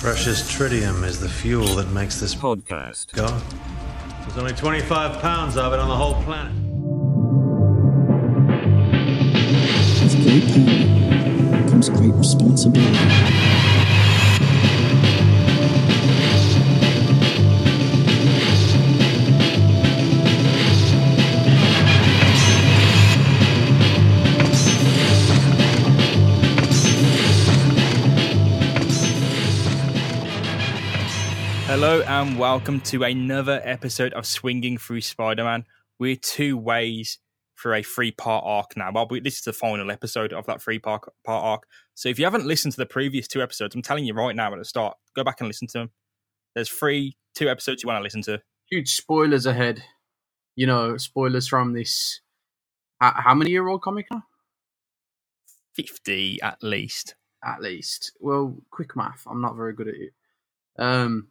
Precious tritium is the fuel that makes this podcast. go. There's only 25 pounds of it on the whole planet. With great uh, power comes great responsibility. Hello and welcome to another episode of Swinging Through Spider-Man. We're two ways for a three-part arc now. Well, this is the final episode of that three-part part arc. So if you haven't listened to the previous two episodes, I'm telling you right now at the start, go back and listen to them. There's three, two episodes you want to listen to. huge spoilers ahead. You know, spoilers from this. How, how many year old comic now? 50 at least. At least. Well, quick math. I'm not very good at it. Um,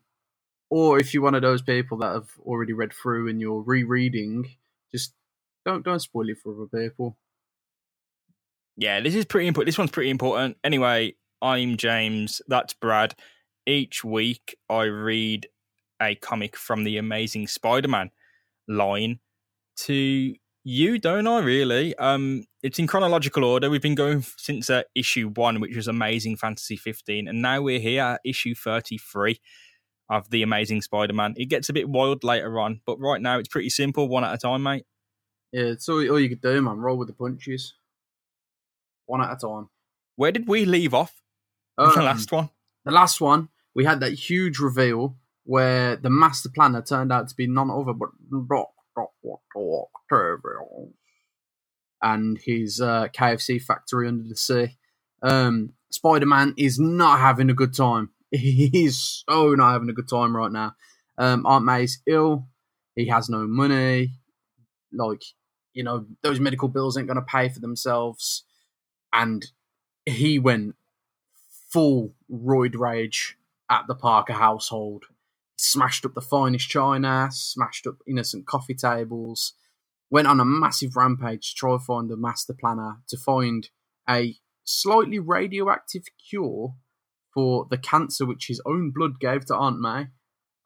or if you're one of those people that have already read through and you're rereading, just don't don't spoil it for other people. Yeah, this is pretty important. This one's pretty important. Anyway, I'm James. That's Brad. Each week, I read a comic from the Amazing Spider-Man line to you, don't I? Really? Um, it's in chronological order. We've been going since uh, issue one, which was Amazing Fantasy 15, and now we're here at issue 33 of the Amazing Spider-Man. It gets a bit wild later on, but right now it's pretty simple, one at a time, mate. Yeah, it's all, all you could do, man. Roll with the punches, one at a time. Where did we leave off? in the Um, last one. the last one, we had that huge reveal where the master planner turned out to be none other but Dr. Octavius and his uh, KFC factory under the sea. Um, Spider Man is not having a good time. He's so not having a good time right now. Um, Aunt May's ill. He has no money. Like, you know, those medical bills ain't going to pay for themselves. And he went full roid rage at the Parker household. Smashed up the finest china, smashed up innocent coffee tables, went on a massive rampage to try to find the master planner to find a slightly radioactive cure for the cancer which his own blood gave to Aunt May.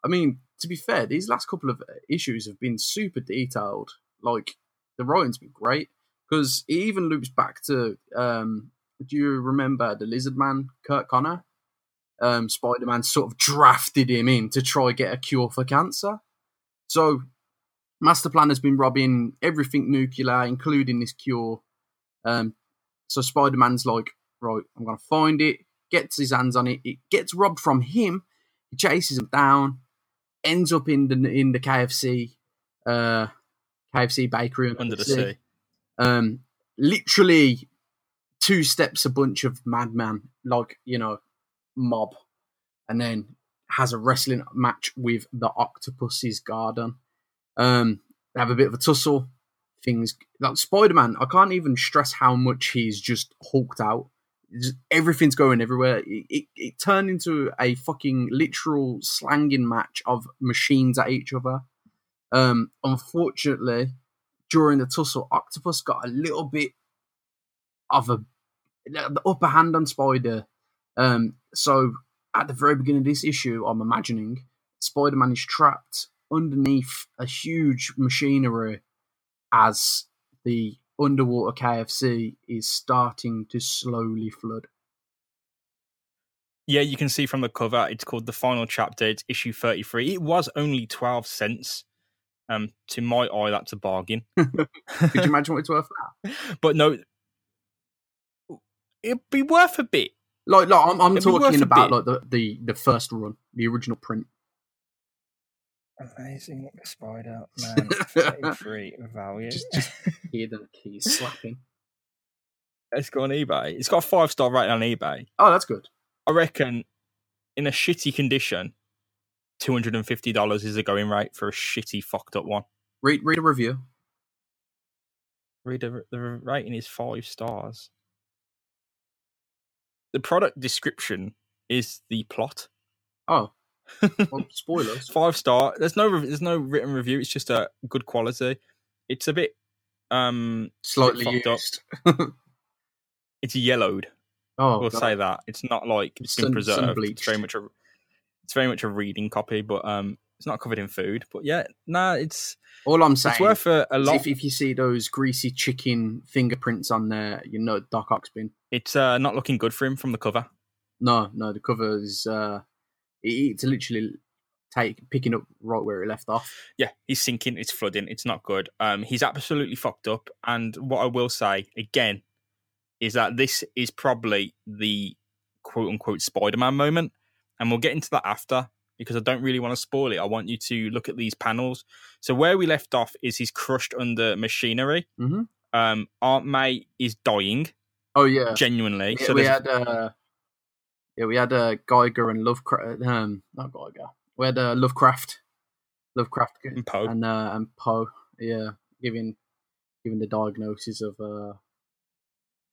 I mean, to be fair, these last couple of issues have been super detailed. Like, the writing's been great because it even loops back to um, do you remember the Lizard Man, Curt Connor? Um, Spider Man sort of drafted him in to try get a cure for cancer. So, Master Plan has been robbing everything nuclear, including this cure. Um, so Spider Man's like, right, I'm gonna find it. Gets his hands on it. It gets robbed from him. He chases him down. Ends up in the in the KFC, uh, KFC bakery Under the sea. um, literally two steps a bunch of madman, like you know, mob, and then has a wrestling match with the Octopus's garden. Um, they have a bit of a tussle. Things like Spider Man, I can't even stress how much he's just hulked out. Just- everything's going everywhere. It, it, it turned into a fucking literal slanging match of machines at each other. Um, unfortunately, during the tussle, Octopus got a little bit of a the upper hand on Spider. Um, so at the very beginning of this issue, I'm imagining Spider Man is trapped underneath a huge machinery as the underwater KFC is starting to slowly flood. Yeah, you can see from the cover, it's called The Final Chapter. It's issue 33. It was only 12 cents. Um, to my eye, that's a bargain. Could you imagine what it's worth now? but no, it'd be worth a bit. Like, like I'm, I'm It'd be worth talking about like the, the the first run, the original print. Amazing Spider Man 33 value. Just, just hear the keys slapping. Let's go on eBay. It's got a five star rating on eBay. Oh, that's good. I reckon in a shitty condition, $250 is the going rate for a shitty, fucked up one. Read read a review. Read the, the rating is five stars. The product description is the plot. Oh, well, spoilers. five star. There's no there's no written review. It's just a good quality. It's a bit um Slightly up. used. it's yellowed. oh, We'll say that it's not like it's been Sun- sun preserved. It's very much a It's very much a reading copy, but um, it's not covered in food. But yeah, nah, it's All I'm saying it's worth a, a lot. if, if you see those greasy chicken fingerprints on there, you know Doc Ock's been. It's uh, not looking good for him from the cover. No, no, the cover is uh, it's literally take picking up right where it left off. yeah, he's sinking, it's flooding, it's not good. Um, he's absolutely fucked up. And what I will say again is that this is probably the quote unquote Spider Man moment. And we'll get into that after because I don't really want to spoil it. I want you to look at these panels. So where we left off is he's crushed under machinery. Mhm. Um, Aunt May is dying Oh yeah, genuinely. so we had uh, yeah, we had uh, Geiger and Lovecraft. Um, not Geiger. We had uh, Lovecraft, Lovecraft and Poe. and uh, and Poe. Yeah, giving giving the diagnosis of uh,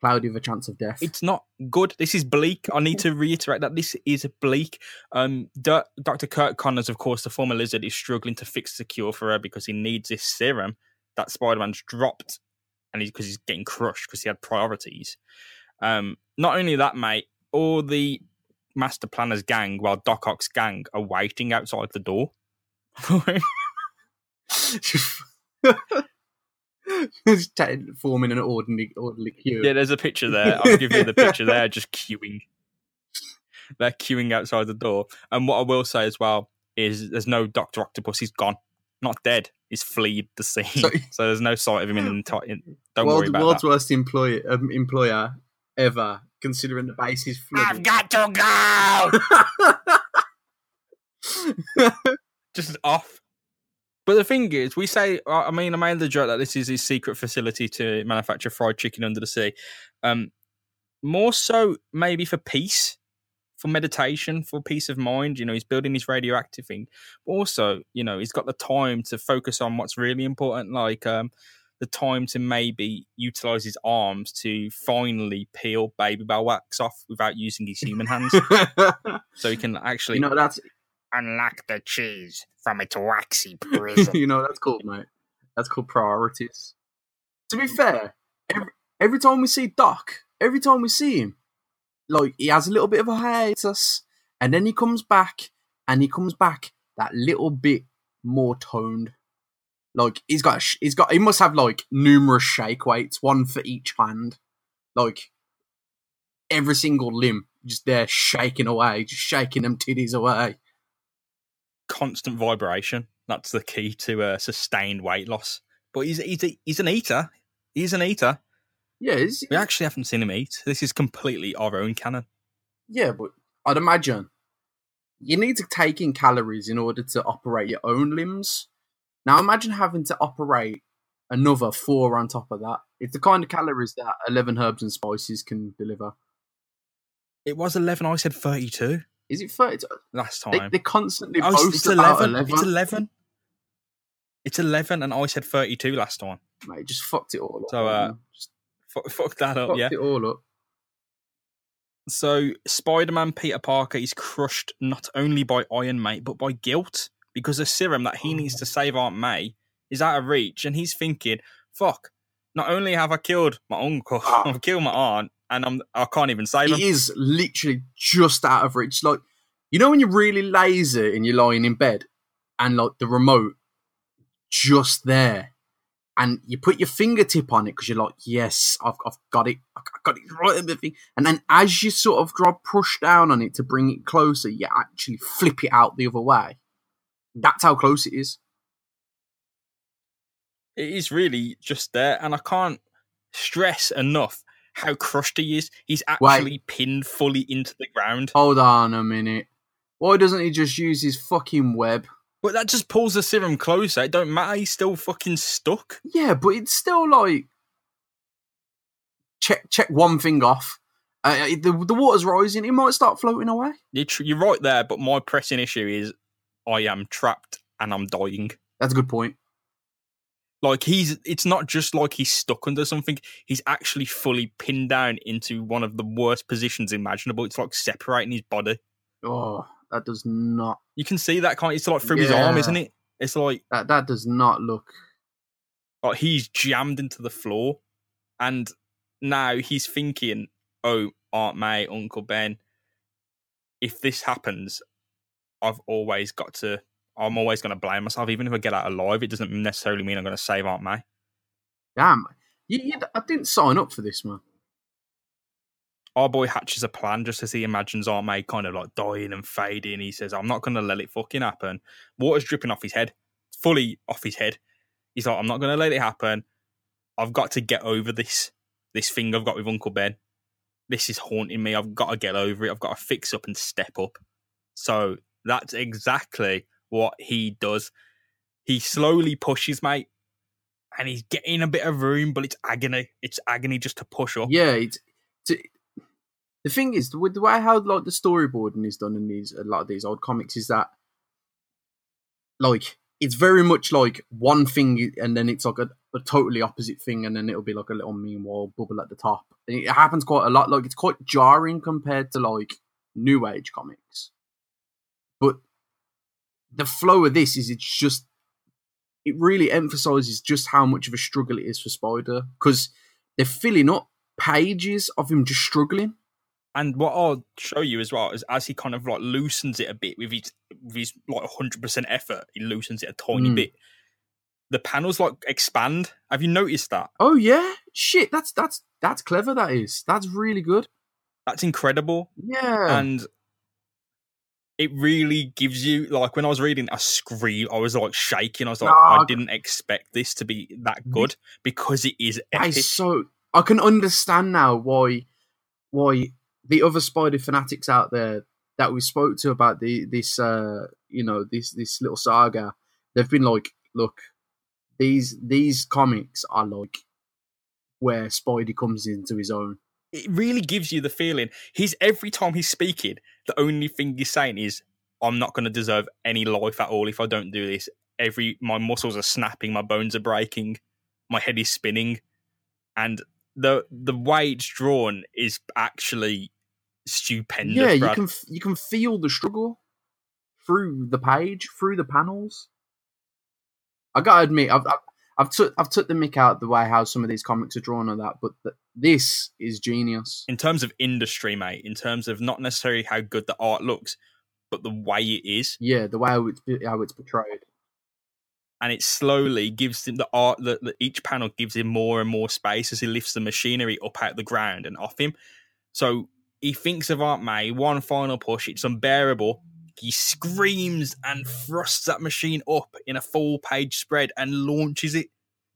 cloudy of a chance of death. it's not good. This is bleak. I need to reiterate that this is bleak. Um, Dr. Curt Connors, of course, the former lizard, is struggling to fix the cure for her because he needs this serum that Spider Man's dropped, and he's because he's getting crushed because he had priorities. Um, not only that, mate, all the Master Planner's gang, while Doc Ock's gang are waiting outside the door. Just forming an ordinary orderly queue. Yeah, there's a picture there. I'll give you the picture there, just queuing. They're queuing outside the door. And what I will say as well is there's no Doctor Octopus. He's gone. Not dead. He's fled the scene. So, So- there's no sight of him in the entire. Don't World, worry about world's that. worst employer um, employer ever, considering the base is flooded. I've got to go. just off. But the thing is, we say, I I mean, I made the joke that this is his secret facility to manufacture fried chicken under the sea. Um, more so, maybe for peace, for meditation, for peace of mind. You know, he's building his radioactive thing. But also, you know, he's got the time to focus on what's really important, like um, the time to maybe utilize his arms to finally peel Babybel wax off without using his human hands, so he can actually you know that's unlock the cheese from its waxy prison. you know that's called mate. That's called priorities. To be fair, every, every time we see Doc, every time we see him, like he has a little bit of a hiatus, and then he comes back, and he comes back that little bit more toned. Like he's got, sh- he's got, he must have like numerous shake weights, one for each hand, like every single limb just there shaking away, just shaking them titties away. Constant vibration. That's the key to uh, sustained weight loss. But he's he's a, he's an eater. He's an eater. Yeah, it's, We actually haven't seen him eat. This is completely our own canon. Yeah, but I'd imagine you need to take in calories in order to operate your own limbs. Now imagine having to operate another four on top of that. It's the kind of calories that 11 herbs and spices can deliver. It was eleven. I said thirty-two Is it 32? last time. they constantly Oh, it's, boast it's about 11. 11. It's eleven. It's eleven, and I said thirty-two last time. Mate, just fucked it all up. So, uh, just Fuck, fuck that up, fucked yeah. it all up. So Spider-Man Peter Parker is crushed not only by Iron Mate but by guilt because the serum that he needs to save Aunt May is out of reach, and he's thinking, "Fuck! Not only have I killed my uncle, ah. I've killed my aunt, and I'm I can't even save It him." is literally just out of reach. Like, you know when you're really lazy and you're lying in bed and like the remote just there and you put your fingertip on it because you're like, yes, I've, I've got it. I've got it right in the thing. And then as you sort of drop push down on it to bring it closer, you actually flip it out the other way. That's how close it is. It is really just there, and I can't stress enough how crushed he is. He's actually pinned fully into the ground. Hold on a minute. Why doesn't he just use his fucking web? But that just pulls the serum closer. It don't matter. He's still fucking stuck. Yeah, but it's still like check check one thing off. Uh, the the water's rising. It might start floating away. You're right there, but my pressing issue is I am trapped and I'm dying. That's a good point. Like he's, it's not just like he's stuck under something. He's actually fully pinned down into one of the worst positions imaginable. It's like separating his body. Oh, that does not You can see that kind. It's like through his arm, isn't it? It's like that that does not look. like he's jammed into the floor, and now he's thinking, "Oh, Aunt May, Uncle Ben, if this happens, I've always got to. I'm always going to blame myself, even if I get out alive. It doesn't necessarily mean I'm going to save Aunt May. Damn, you, you, I didn't sign up for this, man. Our boy hatches a plan just as he imagines Aunt May kind of like dying and fading. He says, "I'm not going to let it fucking happen." Water's dripping off his head, fully off his head. He's like, "I'm not going to let it happen. I've got to get over this this thing I've got with Uncle Ben. This is haunting me. I've got to get over it. I've got to fix up and step up." So that's exactly what he does. He slowly pushes, mate, and he's getting a bit of room, but it's agony. It's agony just to push up. Yeah, it's, the thing is with the way how like the storyboarding is done in these a lot of these old comics is that like it's very much like one thing and then it's like a, a totally opposite thing and then it'll be like a little meanwhile bubble at the top. And it happens quite a lot. Like it's quite jarring compared to like new age comics. The flow of this is it's just it really emphasizes just how much of a struggle it is for Spider because they're filling up pages of him just struggling. And what I'll show you as well is as he kind of like loosens it a bit with his with his like hundred percent effort, he loosens it a tiny Mm. bit. The panels like expand. Have you noticed that? Oh yeah, shit. That's that's that's clever. That is. That's really good. That's incredible. Yeah. And it really gives you like when I was reading, I screamed. I was like shaking. I was like, Nah, I didn't expect this to be that good because it is epic. is so. I can understand now why why the other spider fanatics out there that we spoke to about the this uh you know this this little saga, they've been like, look, these these comics are like where Spidey comes into his own. It really gives you the feeling he's every time he's speaking the only thing he's saying is i'm not going to deserve any life at all if i don't do this every my muscles are snapping my bones are breaking my head is spinning and the the way it's drawn is actually stupendous yeah, you Brad. can you can feel the struggle through the page, through the panels. I gotta admit, I've I've, I've took I've took the mick out the way how some of these comics are drawn and that, but th- this is genius. in terms of industry mate in terms of not necessarily how good the art looks but the way it is Yeah, the way how it's how it's portrayed. and it slowly gives him the art that that each panel gives him more and more space as he lifts the machinery up out the ground and off him. So he thinks of Aunt May, one final push, it's unbearable. He screams and thrusts that machine up in a full page spread and launches it.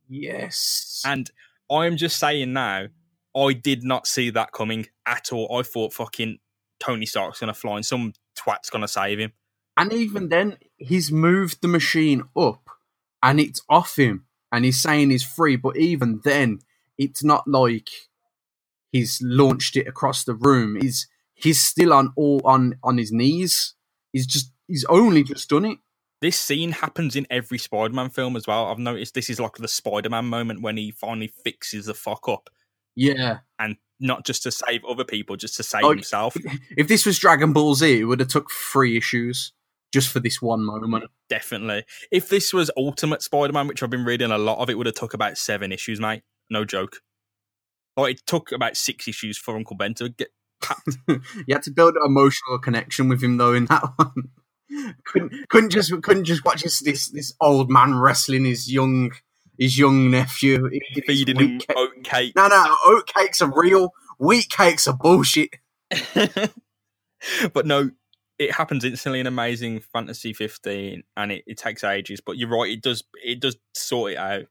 Yes, And I'm just saying now, I did not see that coming at all. I thought fucking Tony Stark's gonna fly and some twat's gonna save him. and even then, he's moved the machine up, and it's off him, and he's saying he's free. But even then, it's not like he's launched it across the room. He's he's still on all on on his knees. He's just he's only just done it. This scene happens in every Spider-Man film as well. I've noticed this is like the Spider-Man moment when he finally fixes the fuck up, Yeah. and not just to save other people, just to save Like- himself. If this was Dragon Ball Z, it would have took three issues just for this one moment. Definitely. If this was Ultimate Spider-Man, which I've been reading a lot of, it would have took about seven issues, mate. No joke. Like it took about six issues for Uncle Ben to get. you had to build an emotional connection with him though in that one. couldn't couldn't just couldn't just watch this this, this old man wrestling his young his young nephew. His feeding him cake. oat cake. No, no, oat cakes are real. Wheat cakes are bullshit. but no, it happens instantly in Amazing Fantasy 15, and it, it takes ages. But you're right, it does it does sort it out.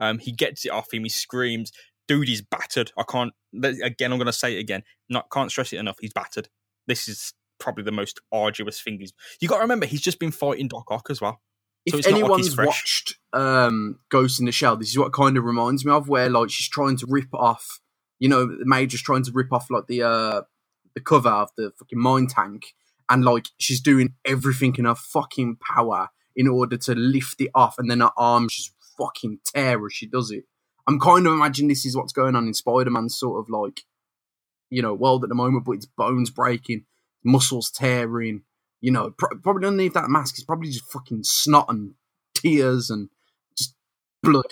Um, he gets it off him. He screams, "Dude, he's battered." I can't. Again, I'm going to say it again. Not can't stress it enough. He's battered. This is probably the most arduous thing. He's. You got to remember, he's just been fighting Doc Ock as well. So if not like anyone's watched um, Ghost in the Shell, this is what kind of reminds me of, where like she's trying to rip off, you know, the Major's trying to rip off like the uh, the cover of the fucking mine tank, and like she's doing everything in her fucking power in order to lift it off, and then her arms just fucking tear as she does it. I'm kind of imagining this is what's going on in Spider-Man's sort of like, you know, world at the moment, but it's bones breaking, muscles tearing, you know, pro- probably underneath that mask is probably just fucking snot and tears and just blood.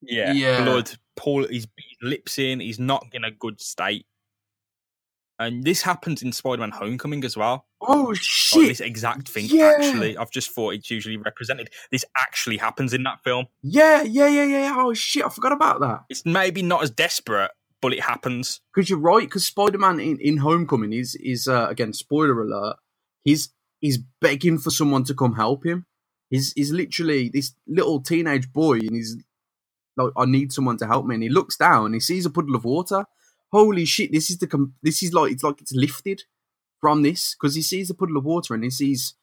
Yeah, Yeah. blood. Paul, his lips in. He's not in a good state. And this happens in Spider-Man: Homecoming as well. Oh shit! this exact thing Yeah. actually, I've just thought it's usually represented. This actually happens in that film. yeah, yeah, yeah, yeah. yeah. Oh shit! I forgot about that. It's maybe not as desperate, but it happens. Because you're right. Because Spider-Man in, in Homecoming is is uh, again spoiler alert. He's he's begging for someone to come help him. He's he's literally this little teenage boy, and he's like, I need someone to help me. And he looks down, and he sees a puddle of water. Holy shit! This is the com- this is like it's like it's lifted from this because he sees the puddle of water and he sees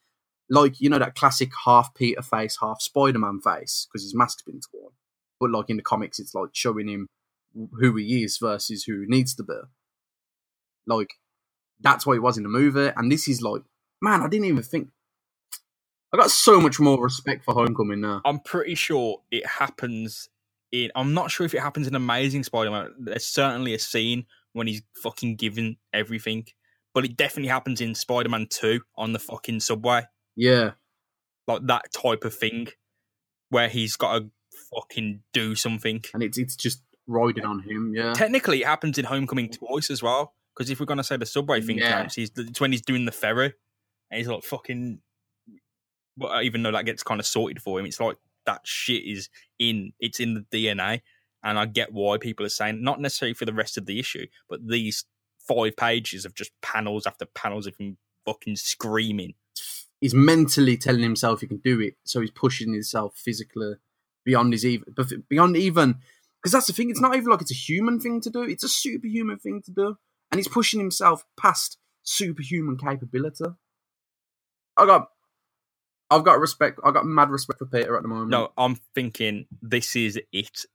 like you know that classic half Peter face, half Spider-Man face because his mask's been torn. But like in the comics, it's like showing him who he is versus who needs to be. Like that's what he was in the movie, and this is like, man, I didn't even think. I got so much more respect for Homecoming now. I'm pretty sure it happens in. I'm not sure if it happens in Amazing Spider-Man. There's certainly a scene when he's fucking given everything, but it definitely happens in Spider-Man Two on the fucking subway, Yeah, like that type of thing, where he's got to fucking do something. and it's it's just riding on him. Yeah, Technically, it happens in Homecoming twice as well. Because if we're gonna say the subway thing Yeah. counts, he's it's when he's doing the ferry, and he's like fucking. Well, even though that gets kind of sorted for him, it's like that shit is in it's in the DNA, and I get why people are saying not necessarily for the rest of the issue, but these five pages of just panels after panels of him fucking screaming. he's mentally telling himself he can do it, so he's pushing himself physically beyond his even beyond even because that's the thing. It's not even like it's a human thing to do; it's a superhuman thing to do, and he's pushing himself past superhuman capability. I got, I've got respect. I got mad respect for Peter at the moment. No, I'm thinking this is it.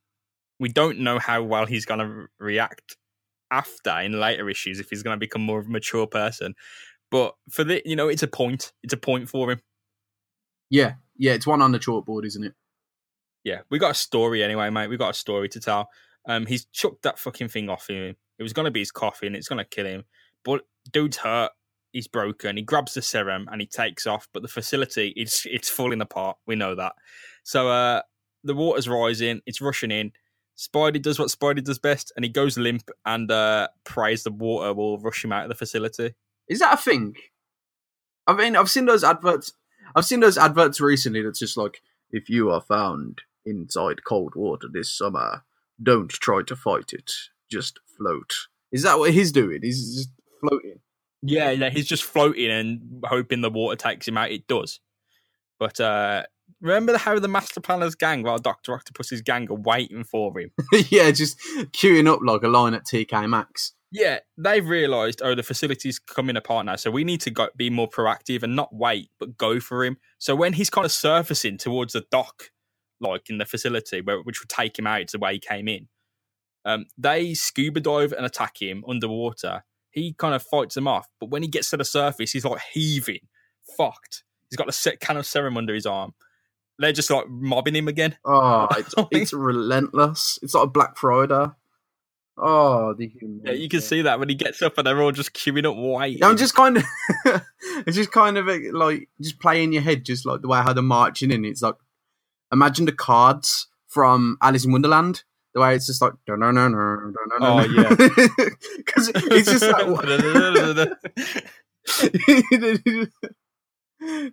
We don't know how well he's going to react after in later issues if he's going to become more of a mature person. But for the, you know, it's a point. It's a point for him. yeah, yeah, it's one on the chalkboard, isn't it? Yeah, we got a story anyway, mate. We got a story to tell. Um, he's chucked that fucking thing off him. It was going to be his coffin. It's going to kill him. But dude's hurt. He's broken. He grabs the serum and he takes off. But the facility, it's it's falling apart. We know that. So uh, the water's rising. It's rushing in. Spidey does what Spidey does best, and he goes limp and uh, prays the water will rush him out of the facility. Is that a thing? I mean, I've seen those adverts. I've seen those adverts recently. That's just like, if you are found inside cold water this summer, don't try to fight it. Just float. Is that what he's doing? He's just floating. Yeah, yeah, he's just floating and hoping the water takes him out. It does. But uh, remember how the Master Planner's gang, well, Doctor Octopus's gang, are waiting for him. yeah, just queuing up like a line at TK Maxx. Yeah, they've realised, oh, the facility's coming apart now, so we need to go, be more proactive and not wait, but go for him. So when he's kind of surfacing towards the dock, like in the facility, where, which would take him out to way he came in, um, they scuba dive and attack him underwater. He kind of fights them off, but when he gets to the surface, he's like heaving, fucked. He's got a set can of serum under his arm. They're just like mobbing him again. Oh, it's, it's relentless. It's like Black Friday. Oh, the human. Yeah, you can see that when he gets up and they're all just queuing up waiting. I'm just kind of, it's just kind of like just play in your head, just like the way how they're marching in. It's like imagine the cards from Alice in Wonderland, the way it's just like no, no no no no no Oh, yeah. because it's just like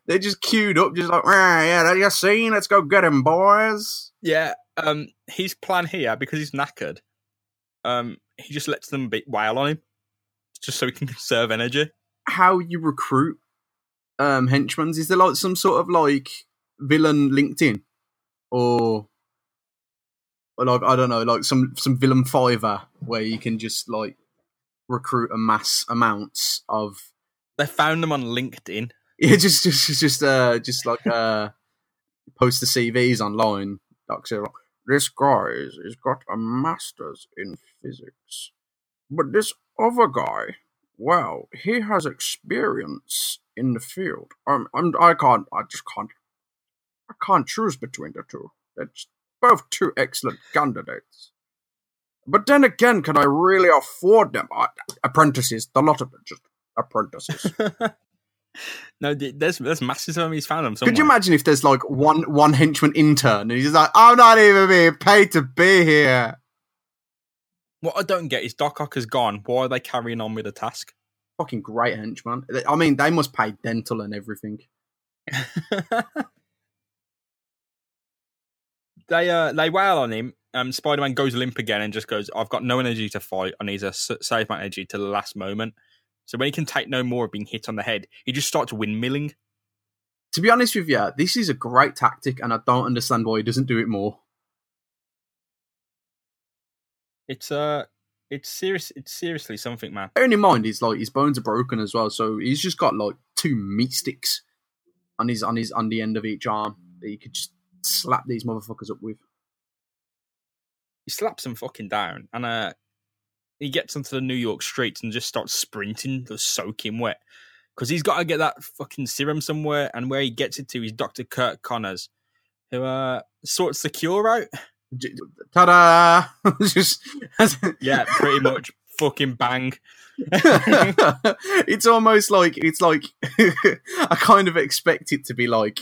they're just queued up, just like "Ah, yeah, that you seen? Let's go get him, boys. Yeah, um, his plan here because he's knackered. Um, he just lets them be wail on him, just so he can conserve energy. How you recruit um henchmen? Is there like some sort of like villain LinkedIn or? Or like I don't know, like some some villain Fiverr where you can just like recruit a mass amounts of They found them on LinkedIn. yeah, just just just uh just like uh post the CVs online. Like this guy he's got a master's in physics, but this other guy, well, he has experience in the field. Um, I'm I can't I just can't I can't choose between the two. It's both two excellent candidates. But then again, can I really afford them? I, apprentices, a lot of them just apprentices. no, there's there's masses of them. He's found them. Somewhere. Could you imagine if there's like one one henchman intern and he's like, I'm not even being paid to be here. What I don't get is Doc Ock has gone. Why are they carrying on with the task? fucking great henchman. I mean, they must pay dental and everything. they uh they wail on him. Um, Spider Man goes limp again and just goes, "I've got no energy to fight. I need to save my energy to the last moment." So when he can take no more of being hit on the head, he just starts windmilling. To be honest with you, this is a great tactic, and I don't understand why he doesn't do it more. It's uh, it's serious. It's seriously something, man. Bearing in mind, he's like his bones are broken as well, so he's just got like two meat sticks on his on his on the end of each arm that he could just slap these motherfuckers up with. He slaps them fucking down, and uh, he gets onto the New York streets and just starts sprinting to soak him wet because he's got to get that fucking serum somewhere. And where he gets it to is Doctor Curt Connors, who uh sorts the cure out. Ta-da! just Yeah, pretty much. fucking bang. it's almost like it's like I kind of expect it to be like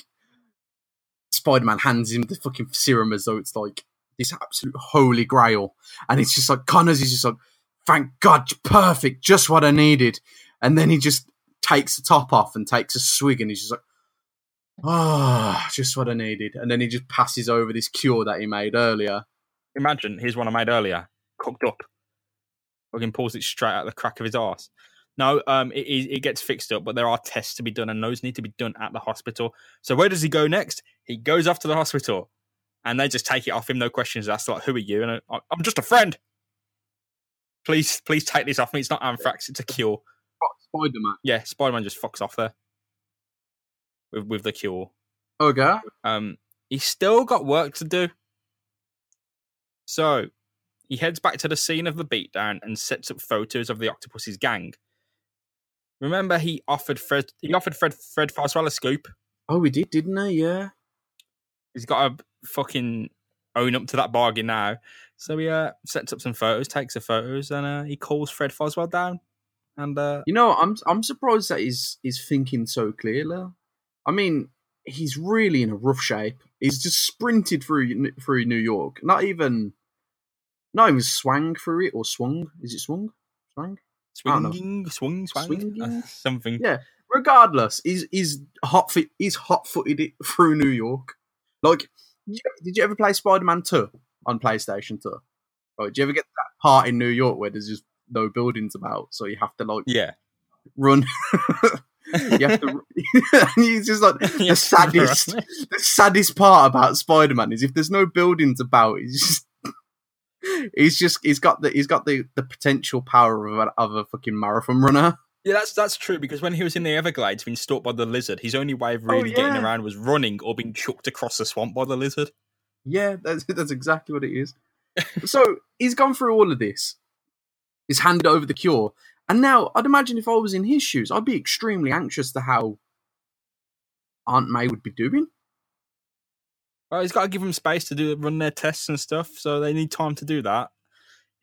Spider-Man hands him the fucking serum as though it's like this absolute holy grail, and it's just like Connors is just like, thank God, perfect, just what I needed, and then he just takes the top off and takes a swig, and he's just like, oh, just what I needed, and then he just passes over this cure that he made earlier. Imagine here's one I made earlier, cooked up. Fucking pulls it straight out the crack of his arse. No, um, it, it it gets fixed up, but there are tests to be done, and those need to be done at the hospital. So where does he go next? He goes off to the hospital, and they just take it off him, no questions asked. Like, who are you? And I, I'm just a friend. Please, please take this off me. It's not anthrax; it's a cure. Spider-Man. Yeah, Spider Man just fucks off there with with the cure. Okay. Um, he's still got work to do. So he heads back to the scene of the beatdown and sets up photos of the octopus's gang. Remember, he offered Fred. He offered Fred Fred Foswell a scoop. Oh, we did, didn't he? Yeah. He's got a fucking own up to that bargain now. So he uh, sets up some photos, takes the photos, and uh, he calls Fred Foswell down. And uh, You know, I'm I'm surprised that he's he's thinking so clearly. I mean, he's really in a rough shape. He's just sprinted through through New York. Not even, not even swang through it or swung. Is it swung? Swang? I don't know. swinging, swing, swang, Swinging? uh, something. Yeah. Regardless, he's he's hot he's hot footed it through New York. Like, did you, did you ever play Spider Man Two on PlayStation Two? Right, did you ever get that part in New York where there's just no buildings about, so you have to like Yeah. run. you have to. he's just like the saddest. The saddest part about Spider Man is if there's no buildings about, he's just. He's just he's got the he's got the, the potential power of a, of a fucking marathon runner. Yeah, that's that's true because when he was in the Everglades being stalked by the lizard, his only way of oh, really getting Oh, yeah. around was running or being chucked across the swamp by the lizard. Yeah, that's that's exactly what it is. so he's gone through all of this. He's handed over the cure, and now I'd imagine if I was in his shoes, I'd be extremely anxious to how Aunt May would be doing. Well, he's got to give them space to do run their tests and stuff, so they need time to do that.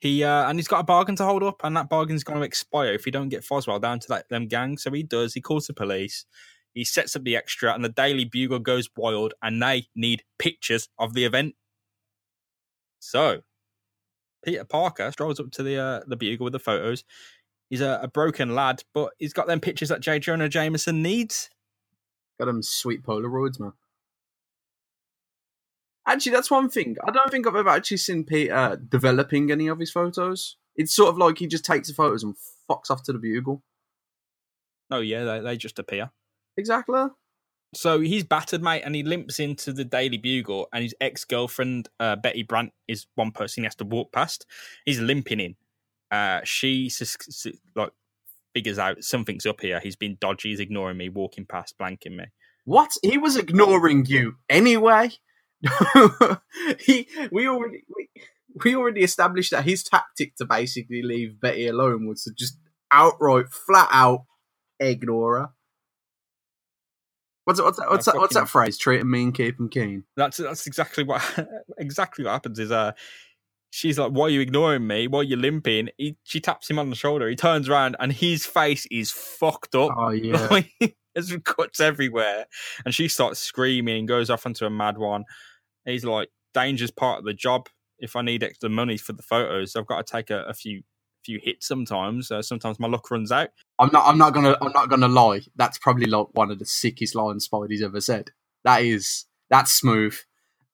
He uh, and he's got a bargain to hold up, and that bargain's going to expire if he don't get Foswell down to that them gang. So he does. He calls the police. He sets up the extra, and the Daily Bugle goes wild, and they need pictures of the event. So Peter Parker strolls up to the uh, the Bugle with the photos. He's a, a broken lad, but he's got them pictures that J. Jonah Jameson needs. Got them sweet Polaroids, man. Actually, that's one thing. I don't think I've ever actually seen Peter developing any of his photos. It's sort of like he just takes the photos and fucks off to the bugle. Oh yeah, they, they just appear. Exactly. So he's battered, mate, and he limps into the Daily Bugle, and his ex girlfriend, uh, Betty Brant, is one person he has to walk past. He's limping in. Uh, she like figures out something's up here. He's been dodgy. He's ignoring me, walking past, blanking me. What? He was ignoring you anyway. he we already we, we already established that his tactic to basically leave Betty alone was to just outright, flat out ignore her. What's that, what's that, what's, that, what's that phrase? Treat him mean, keep him keen. That's that's exactly what exactly what happens. Is uh, she's like, "Why are you ignoring me? Why are you limping?" He, she taps him on the shoulder. He turns around, and his face is fucked up. Oh yeah. Like, there's cuts everywhere. And she starts screaming goes off into a mad one. He's like, danger's part of the job. If I need extra money for the photos, I've got to take a, a few few hits sometimes. Uh, sometimes my luck runs out. I'm not. I'm not gonna. I'm not gonna lie. That's probably like one of the sickest lines Spidey's ever said. That is. That's smooth.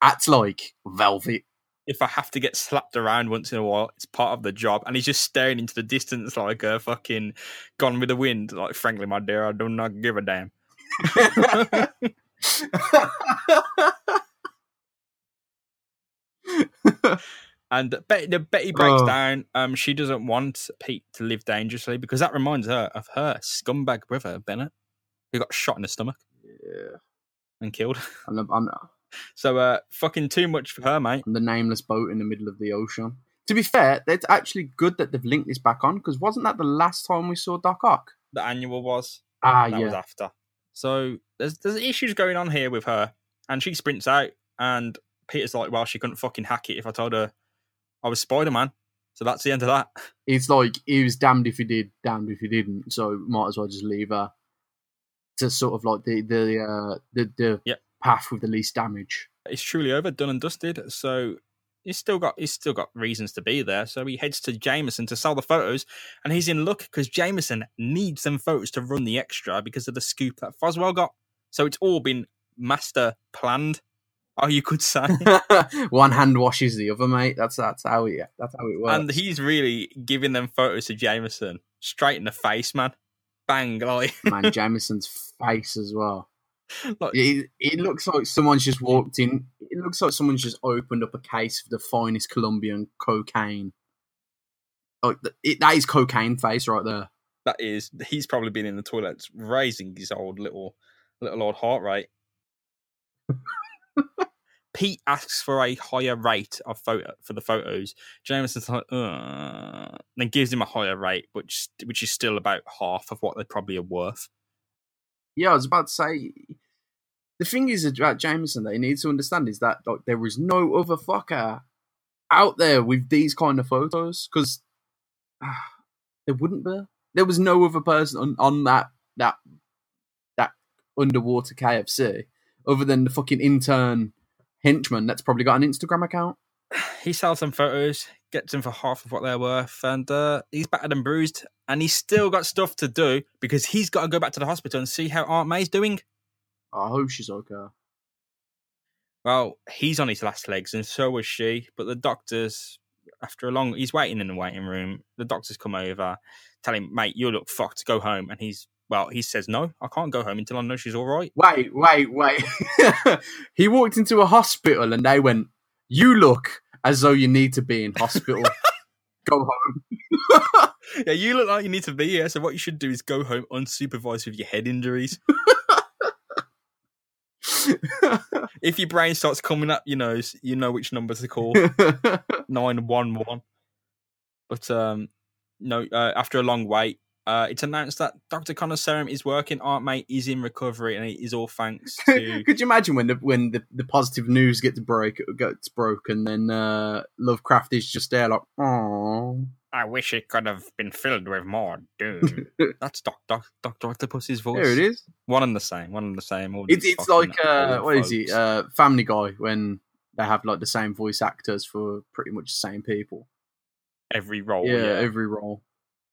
That's like velvet. If I have to get slapped around once in a while, it's part of the job. And he's just staring into the distance like a fucking gone with the wind. Like, frankly, my dear, I do not give a damn. And Betty, the Betty breaks Oh. down. Um, she doesn't want Pete to live dangerously because that reminds her of her scumbag brother Bennett, who got shot in the stomach yeah. and killed. The, on, So, uh, fucking too much for her, mate. on the nameless boat in the middle of the ocean. To be fair, it's actually good that they've linked this back on because wasn't that the last time we saw Doc Ock? The annual was Ah, that yeah. was after. So there's there's issues going on here with her, and she sprints out, and Peter's like, "Well, she couldn't fucking hack it if I told her I was Spider Man." So that's the end of that. It's like he was damned if he did, damned if he didn't. So might as well just leave her to sort of like the the uh, the the Yep. Path with the least damage. it's truly over, done and dusted. So he's still got he's still got reasons to be there. So he heads to Jameson to sell the photos, and he's in luck because Jameson needs them photos to run the extra because of the scoop that Foswell got. So it's all been master planned. Oh, you could say. One hand washes the other, mate. That's that's how it that's how it works. and he's really giving them photos to Jameson straight in the face, man. Bang, like, man, Jameson's face as well. like It, it looks like someone's just walked in. It looks like someone's just opened up a case of the finest Colombian cocaine. Like the, it, that is cocaine face right there. that is. He's probably been in the toilets raising his old little little old heart rate. Pete asks for a higher rate of photo for the photos. Jameson's like, uh, then gives him a higher rate, which which is still about half of what they probably are worth. Yeah, I was about to say. The thing is about Jameson that he needs to understand is that like there is no other fucker out there with these kind of photos because there wouldn't be. There was no other person on, on that that that underwater KFC other than the fucking intern henchman that's probably got an Instagram account. He sells some photos, gets them for half of what they're worth, and uh, he's battered and bruised. And he's still got stuff to do because he's got to go back to the hospital and see how Aunt May's doing. I hope she's okay. Well, he's on his last legs, and so was she. But the doctors, after a long, he's waiting in the waiting room. The doctors come over, tell him, "Mate, you look fucked. Go home." And he's well, he says, "No, I can't go home until I know she's all right." Wait, wait, wait. he walked into a hospital and they went, You look as though you need to be in hospital. Go home. yeah, you look like you need to be here. So what you should do is go home unsupervised with your head injuries. if your brain starts coming up, you know, you know which number to call. nine one one. But um, no. Uh, after a long wait, uh, it's announced that Doctor Connor's serum is working. Aunt May is in recovery, and it is all thanks to Could you imagine when the when the, the positive news gets break gets broken, then uh, Lovecraft is just there like, oh, I wish it could have been filled with more doom. That's Doc Doc Doctor Octopus's voice. there it is. One and the same. One and the same. all It's it's like uh, what is it? Uh, Family Guy when they have like the same voice actors for pretty much the same people. Every role. yeah, Yeah, every role.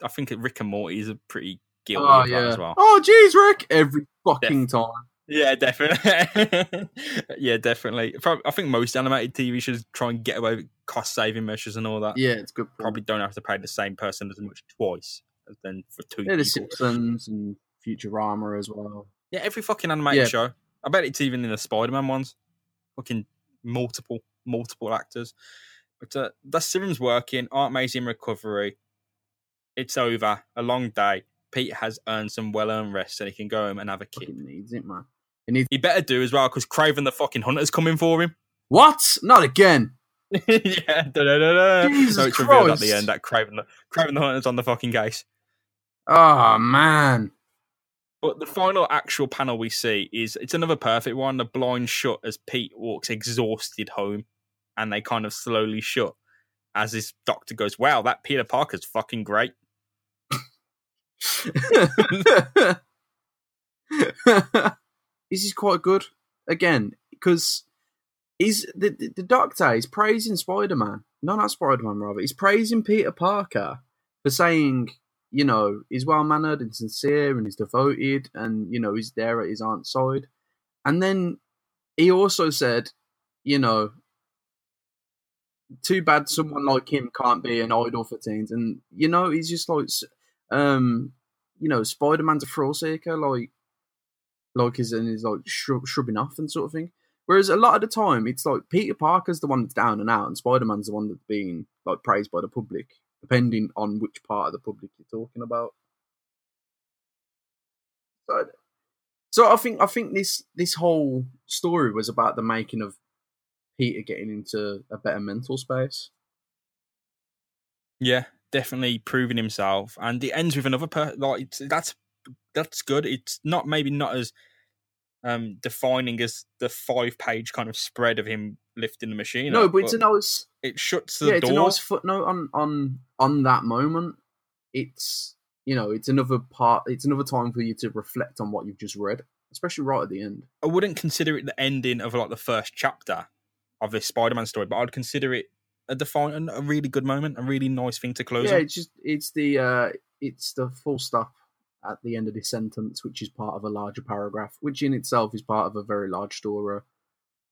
I think Rick and Morty is a pretty guilty Oh yeah. as well. Oh jeez, Rick! Every fucking time. Yeah, definitely. yeah, definitely. I think most animated TV shows try and get away with cost saving measures and all that. Yeah, it's good. point. Probably don't have to pay the same person as much twice as then for two Yeah, the. Simpsons and Futurama as well. Yeah, every fucking animated Yeah. show. I bet it's even in the Spider Man ones. Fucking multiple, multiple actors. But uh, the serum's working. Aunt May's in recovery. It's over. A long day. Pete has earned some well earned rest so he can go home and have a kid. Fucking needs it, man. He, needs He better do as well because Kraven the fucking Hunter's coming for him. what? Not again. Yeah. Jesus so it's revealed at the end that Kraven the, Kraven the Hunter's on the fucking case. Oh man. But the final actual panel we see is it's another perfect one. The blind shut as Pete walks exhausted home, and they kind of slowly shut as his doctor goes, "Wow, that Peter Parker's fucking great." this is quite good again because he's the, the the doctor is praising Spider Man. No, not Spider Man. Rather, he's praising Peter Parker for saying, you know, he's well mannered and sincere and he's devoted and, you know, he's there at his aunt's side. And then he also said, you know, too bad someone like him can't be an idol for teens. And, you know, he's just like, um, you know, Spider Man's a thrill seeker, like, like he's and he's like shrub, shrubbing off and sort of thing. Whereas a lot of the time, it's like Peter Parker's the one that's down and out, and Spider Man's the one that's being like praised by the public, depending on which part of the public you're talking about. So, so I think I think this this whole story was about the making of Peter getting into a better mental space. Yeah, definitely proving himself, and it ends with another per like that's that's good. It's not maybe not as um defining as the five page kind of spread of him lifting the machine. no, up, but it's a nice it shuts the yeah, it's door. a nice footnote on on on that moment. It's you know, it's another part. It's another time for you to reflect on what you've just read, especially right at the end. I wouldn't consider it the ending of like the first chapter of this Spider-Man story, but I'd consider it a define a really good moment, a really nice thing to close yeah, on. it's just it's the uh it's the full stop at the end of this sentence, which is part of a larger paragraph, which in itself is part of a very large story,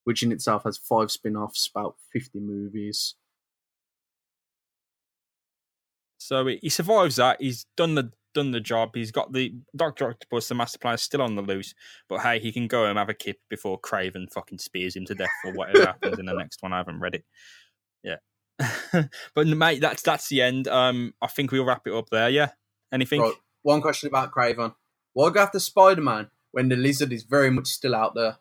which in itself has five spin-offs, about fifty movies. So he survives that. He's done the done the job. He's got the Doctor Octopus, the Master Plan, is still on the loose. But hey, he can go and have a kip before Kraven fucking spears him to death or whatever happens in the next one. I haven't read it. Yeah, but mate, that's that's the end. Um, I think we'll wrap it up there. Yeah. Anything? Right, one question about Kraven: Why go after Spider-Man when the lizard is very much still out there?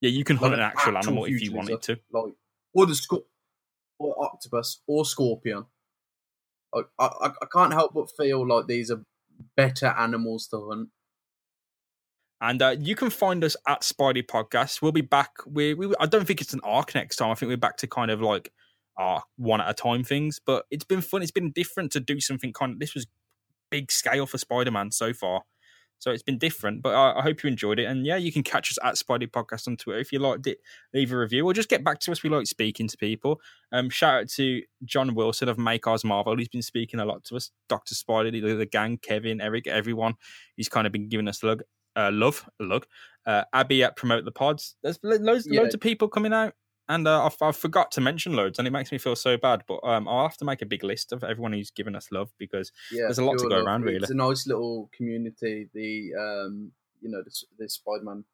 Yeah, you can hunt Like an actual actual animal if you wanted lizard. to. like or the scorp- or octopus or scorpion. I, I I can't help but feel like these are better animals to hunt. And uh, you can find us at Spidey Podcast. We'll be back. We, we I don't think it's an arc next time. I think we're back to kind of like our one at a time things. But it's been fun. It's been different to do something kind of. This was big scale for Spider Man so far. So it's been different, but I, I hope you enjoyed it. And yeah, you can catch us at Spidey Podcast on Twitter if you liked it. Leave a review or just get back to us. We like speaking to people. Um, shout out to John Wilson of Make Ours Marvel. He's been speaking a lot to us. Doctor Spidey, the, the gang, Kevin, Eric, everyone. He's kind of been giving us lug, uh, love, lug. Uh, Abby at Promote the Pods. There's loads, Yeah. loads of people coming out. And uh, I've, I've, forgot to mention loads, and it makes me feel so bad. But um, I'll have to make a big list of everyone who's given us love because Yeah, There's a lot to go love. around, really. It's a nice little community. The um, you know, the, the Spider-Man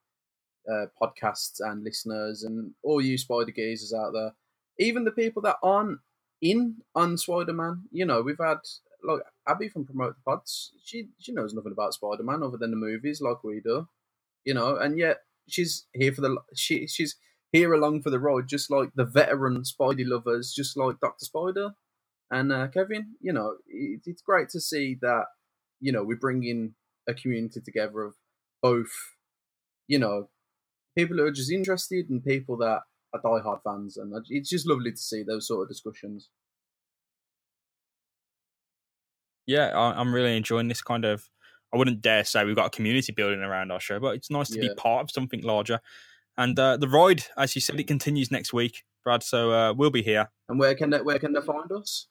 uh, podcasts and listeners, and all you Spider geezers out there. Even the people that aren't in on Spider-Man. You know, we've had like Abby from Promote the Pods. She she knows nothing about Spider-Man other than the movies, like we do. You know, and yet she's here for the she she's here along for the ride, just like the veteran Spidey lovers, just like Doctor Spider and uh, Kevin. You know, it, it's great to see that you know we're bringing a community together of both, you know, people who are just interested and people that are diehard fans, and it's just lovely to see those sort of discussions. yeah, I'm really enjoying this kind of. I wouldn't dare say we've got a community building around our show, but it's nice to Yeah. be part of something larger. And uh, the ride, as you said, it continues next week, Brad. So uh, we'll be here. And where can they where can they find us?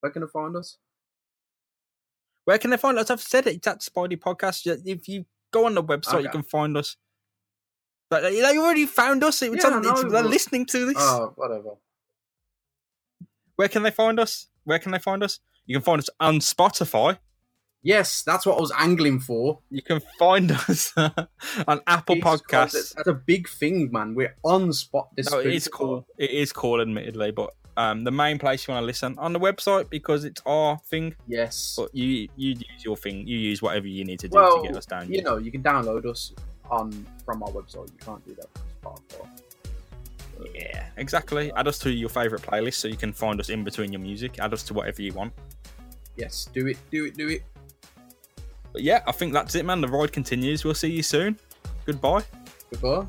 Where can they find us? Where can they find us? I've said it. It's at Spidey Podcast. If you go on the website, you can find us. But uh, you already found us. It's Yeah, on, know, they're listening to this. Oh, whatever. Where can they find us? Where can they find us? You can find us on Spotify. Yes, that's what I was angling for. You can find us on Apple Jesus Christ, Podcasts. That's a big thing, man. We're on spot. This No, it is cool. It is cool, admittedly, but um, the main place you want to listen on the website because it's our thing. Yes. But you you use your thing. You use whatever you need to do well, to get us down. you know, you can download us on from our website. You can't do that. Yeah, exactly. Add us to your favorite playlist so you can find us in between your music. Add us to whatever you want. Yes, do it, do it, do it. But yeah, I think that's it, man. The ride continues. We'll see you soon. Goodbye. Goodbye.